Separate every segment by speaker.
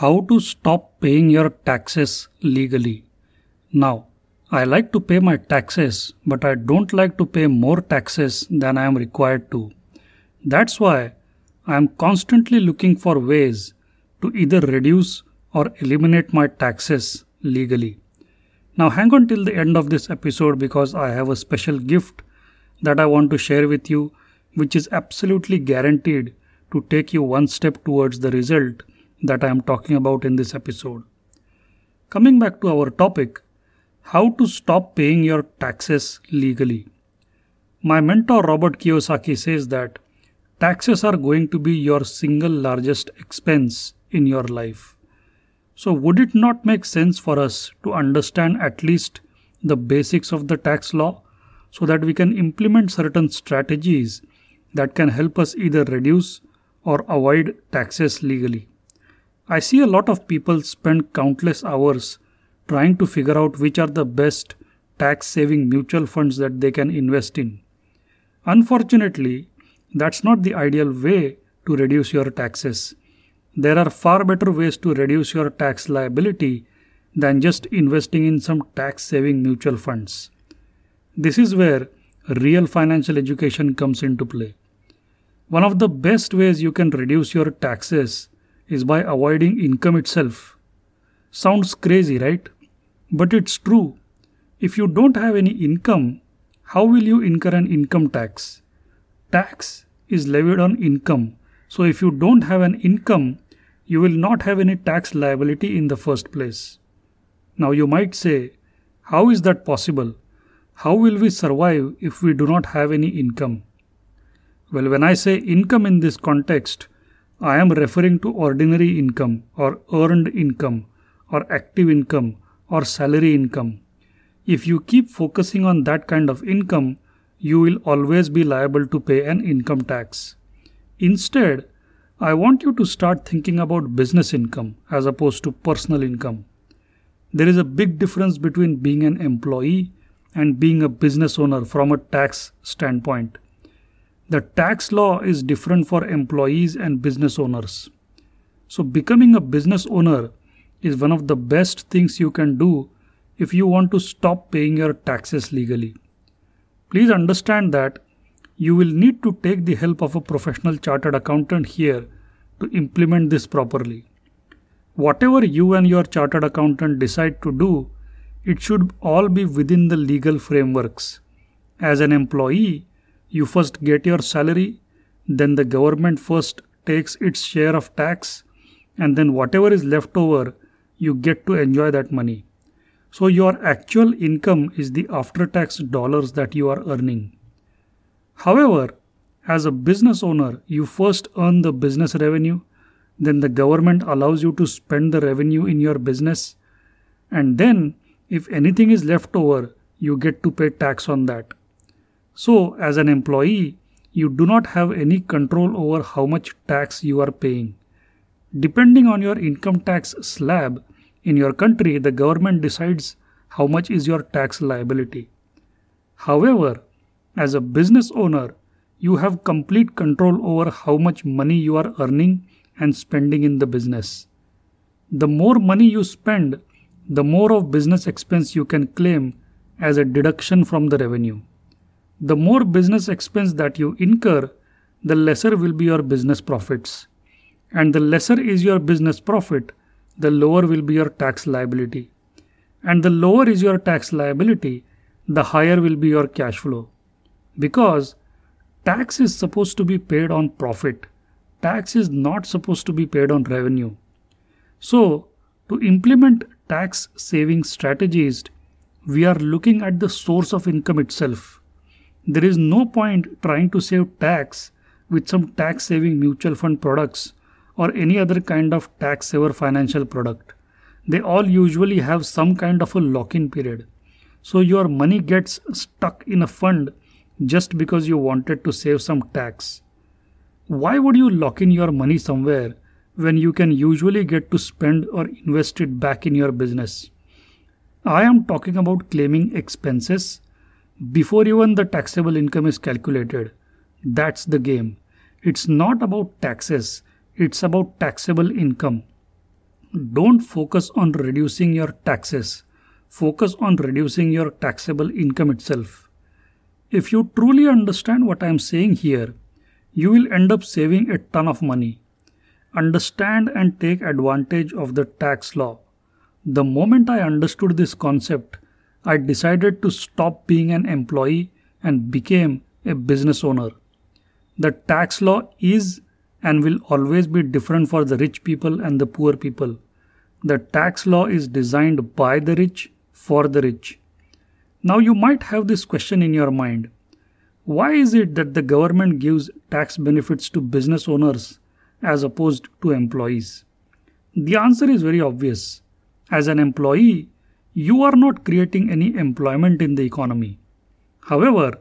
Speaker 1: How to stop paying your taxes legally. Now, I like to pay my taxes, but I don't like to pay more taxes than I am required to. That's why I am constantly looking for ways to either reduce or eliminate my taxes legally. Now, hang on till the end of this episode because I have a special gift that I want to share with you, which is absolutely guaranteed to take you one step towards the result that I am talking about in this episode. Coming back to our topic how to stop paying your taxes legally. My mentor Robert Kiyosaki says that taxes are going to be your single largest expense in your life. So, would it not make sense for us to understand at least the basics of the tax law so that we can implement certain strategies that can help us either reduce or avoid taxes legally? I see a lot of people spend countless hours trying to figure out which are the best tax saving mutual funds that they can invest in. Unfortunately, that's not the ideal way to reduce your taxes. There are far better ways to reduce your tax liability than just investing in some tax saving mutual funds. This is where real financial education comes into play. One of the best ways you can reduce your taxes is by avoiding income itself. Sounds crazy, right? But it's true. If you don't have any income, how will you incur an income tax? Tax is levied on income. So if you don't have an income, you will not have any tax liability in the first place. Now you might say, how is that possible? How will we survive if we do not have any income? Well, when I say income in this context, I am referring to ordinary income or earned income or active income or salary income. If you keep focusing on that kind of income, you will always be liable to pay an income tax. Instead, I want you to start thinking about business income as opposed to personal income. There is a big difference between being an employee and being a business owner from a tax standpoint. The tax law is different for employees and business owners. So, becoming a business owner is one of the best things you can do if you want to stop paying your taxes legally. Please understand that you will need to take the help of a professional chartered accountant here to implement this properly. Whatever you and your chartered accountant decide to do, it should all be within the legal frameworks. As an employee, you first get your salary, then the government first takes its share of tax, and then whatever is left over, you get to enjoy that money. So, your actual income is the after tax dollars that you are earning. However, as a business owner, you first earn the business revenue, then the government allows you to spend the revenue in your business, and then if anything is left over, you get to pay tax on that. So, as an employee, you do not have any control over how much tax you are paying. Depending on your income tax slab in your country, the government decides how much is your tax liability. However, as a business owner, you have complete control over how much money you are earning and spending in the business. The more money you spend, the more of business expense you can claim as a deduction from the revenue. The more business expense that you incur, the lesser will be your business profits. And the lesser is your business profit, the lower will be your tax liability. And the lower is your tax liability, the higher will be your cash flow. Because tax is supposed to be paid on profit, tax is not supposed to be paid on revenue. So, to implement tax saving strategies, we are looking at the source of income itself there is no point trying to save tax with some tax saving mutual fund products or any other kind of tax saver financial product. They all usually have some kind of a lock in period. So your money gets stuck in a fund just because you wanted to save some tax. Why would you lock in your money somewhere when you can usually get to spend or invest it back in your business? I am talking about claiming expenses before even the taxable income is calculated. That's the game. It's not about taxes, it's about taxable income. don't focus on reducing your taxes. Focus on reducing your taxable income itself. If you truly understand what I am saying here, you will end up saving a ton of money. Understand and take advantage of the tax law. The moment I understood this concept, I decided to stop being an employee and became a business owner. The tax law is and will always be different for the rich people and the poor people. The tax law is designed by the rich for the rich. Now, you might have this question in your mind why is it that the government gives tax benefits to business owners as opposed to employees? The answer is very obvious. As an employee, you are not creating any employment in the economy. However,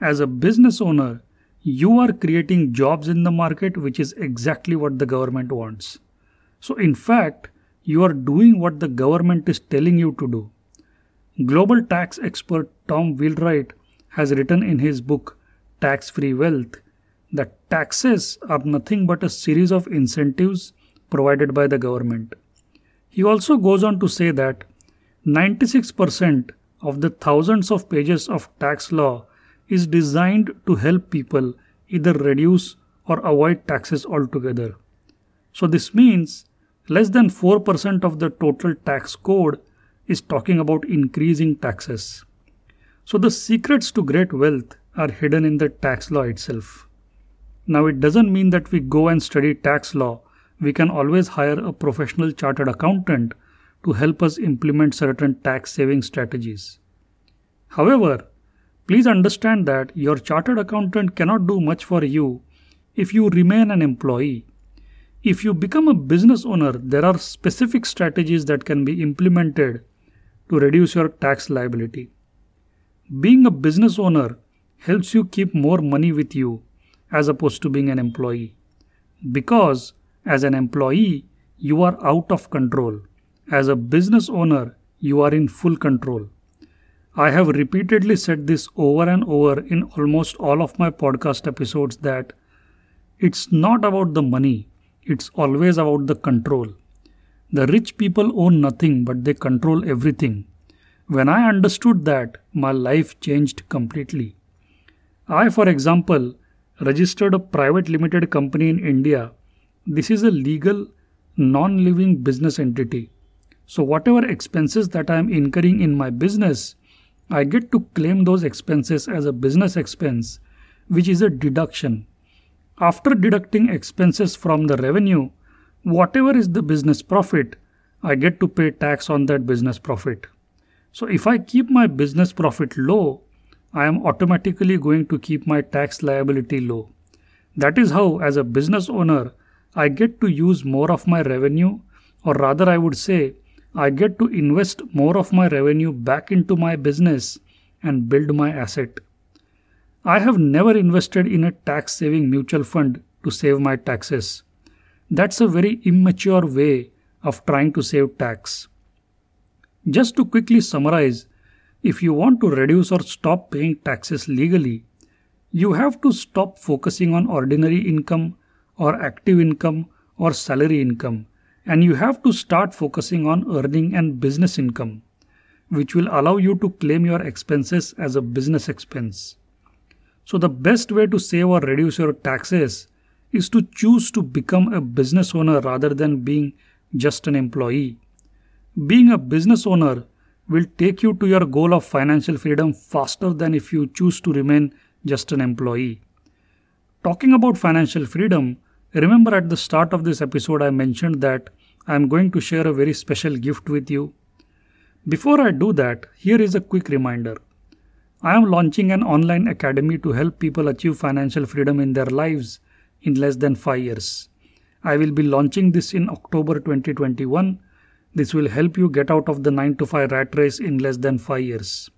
Speaker 1: as a business owner, you are creating jobs in the market, which is exactly what the government wants. So, in fact, you are doing what the government is telling you to do. Global tax expert Tom Wheelwright has written in his book Tax Free Wealth that taxes are nothing but a series of incentives provided by the government. He also goes on to say that 96% of the thousands of pages of tax law is designed to help people either reduce or avoid taxes altogether. So, this means less than 4% of the total tax code is talking about increasing taxes. So, the secrets to great wealth are hidden in the tax law itself. Now, it doesn't mean that we go and study tax law. We can always hire a professional chartered accountant to help us implement certain tax saving strategies. However, Please understand that your chartered accountant cannot do much for you if you remain an employee. If you become a business owner, there are specific strategies that can be implemented to reduce your tax liability. Being a business owner helps you keep more money with you as opposed to being an employee. Because as an employee, you are out of control. As a business owner, you are in full control. I have repeatedly said this over and over in almost all of my podcast episodes that it's not about the money, it's always about the control. The rich people own nothing, but they control everything. When I understood that, my life changed completely. I, for example, registered a private limited company in India. This is a legal, non living business entity. So, whatever expenses that I am incurring in my business, I get to claim those expenses as a business expense, which is a deduction. After deducting expenses from the revenue, whatever is the business profit, I get to pay tax on that business profit. So if I keep my business profit low, I am automatically going to keep my tax liability low. That is how, as a business owner, I get to use more of my revenue, or rather, I would say, I get to invest more of my revenue back into my business and build my asset. I have never invested in a tax saving mutual fund to save my taxes. That's a very immature way of trying to save tax. Just to quickly summarize, if you want to reduce or stop paying taxes legally, you have to stop focusing on ordinary income or active income or salary income and you have to start focusing on earning and business income, which will allow you to claim your expenses as a business expense. So, the best way to save or reduce your taxes is to choose to become a business owner rather than being just an employee. Being a business owner will take you to your goal of financial freedom faster than if you choose to remain just an employee. Talking about financial freedom, Remember at the start of this episode, I mentioned that I am going to share a very special gift with you. Before I do that, here is a quick reminder. I am launching an online academy to help people achieve financial freedom in their lives in less than 5 years. I will be launching this in October 2021. This will help you get out of the 9 to 5 rat race in less than 5 years.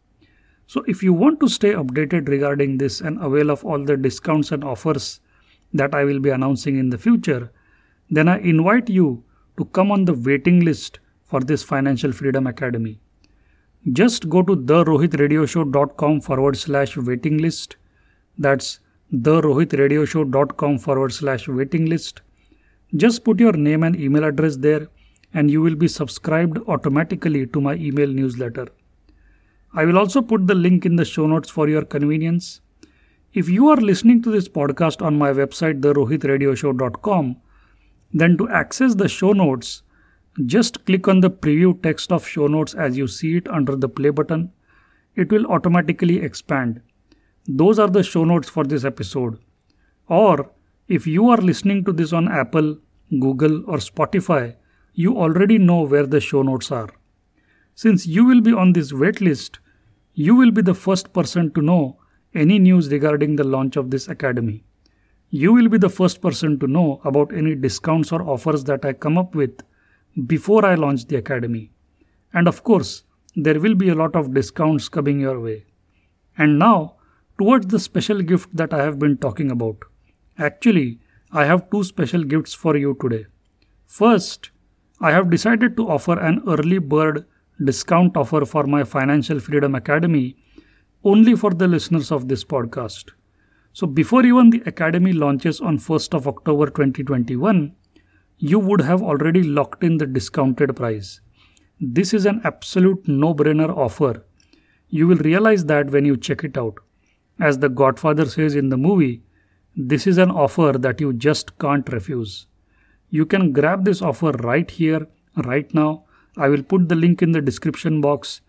Speaker 1: So, if you want to stay updated regarding this and avail of all the discounts and offers that I will be announcing in the future, then I invite you to come on the waiting list for this Financial Freedom Academy. Just go to therohitradioshow.com forward slash waiting list. That's therohitradioshow.com forward slash waiting list. Just put your name and email address there, and you will be subscribed automatically to my email newsletter. I will also put the link in the show notes for your convenience. If you are listening to this podcast on my website, therohitradioshow.com, then to access the show notes, just click on the preview text of show notes as you see it under the play button. It will automatically expand. Those are the show notes for this episode. Or if you are listening to this on Apple, Google, or Spotify, you already know where the show notes are. Since you will be on this waitlist, you will be the first person to know any news regarding the launch of this academy. You will be the first person to know about any discounts or offers that I come up with before I launch the academy. And of course, there will be a lot of discounts coming your way. And now, towards the special gift that I have been talking about. Actually, I have two special gifts for you today. First, I have decided to offer an early bird discount offer for my Financial Freedom Academy only for the listeners of this podcast. So before even the academy launches on 1st of October 2021, you would have already locked in the discounted price. This is an absolute no-brainer offer. You will realize that when you check it out. As the Godfather says in the movie, this is an offer that you just can't refuse. You can grab this offer right here, right now. I will put the link in the description box.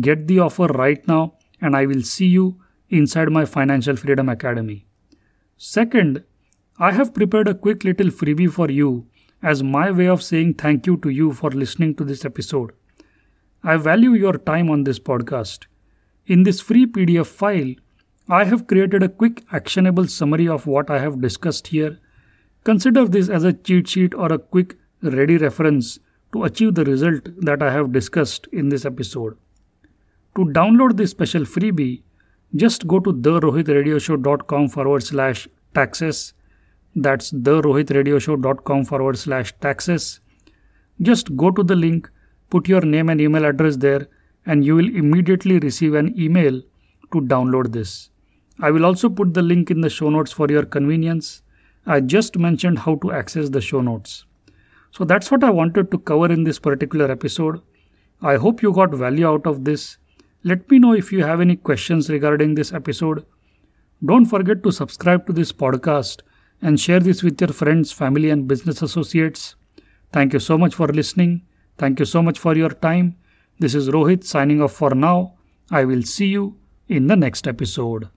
Speaker 1: Get the offer right now, and I will see you inside my Financial Freedom Academy. Second, I have prepared a quick little freebie for you as my way of saying thank you to you for listening to this episode. I value your time on this podcast. In this free PDF file, I have created a quick actionable summary of what I have discussed here. Consider this as a cheat sheet or a quick ready reference to achieve the result that I have discussed in this episode. To download this special freebie, just go to therohitradioshow.com forward slash taxes. That's therohitradioshow.com forward slash taxes. Just go to the link, put your name and email address there, and you will immediately receive an email to download this. I will also put the link in the show notes for your convenience. I just mentioned how to access the show notes. So that's what I wanted to cover in this particular episode. I hope you got value out of this. Let me know if you have any questions regarding this episode. Don't forget to subscribe to this podcast and share this with your friends, family, and business associates. Thank you so much for listening. Thank you so much for your time. This is Rohit signing off for now. I will see you in the next episode.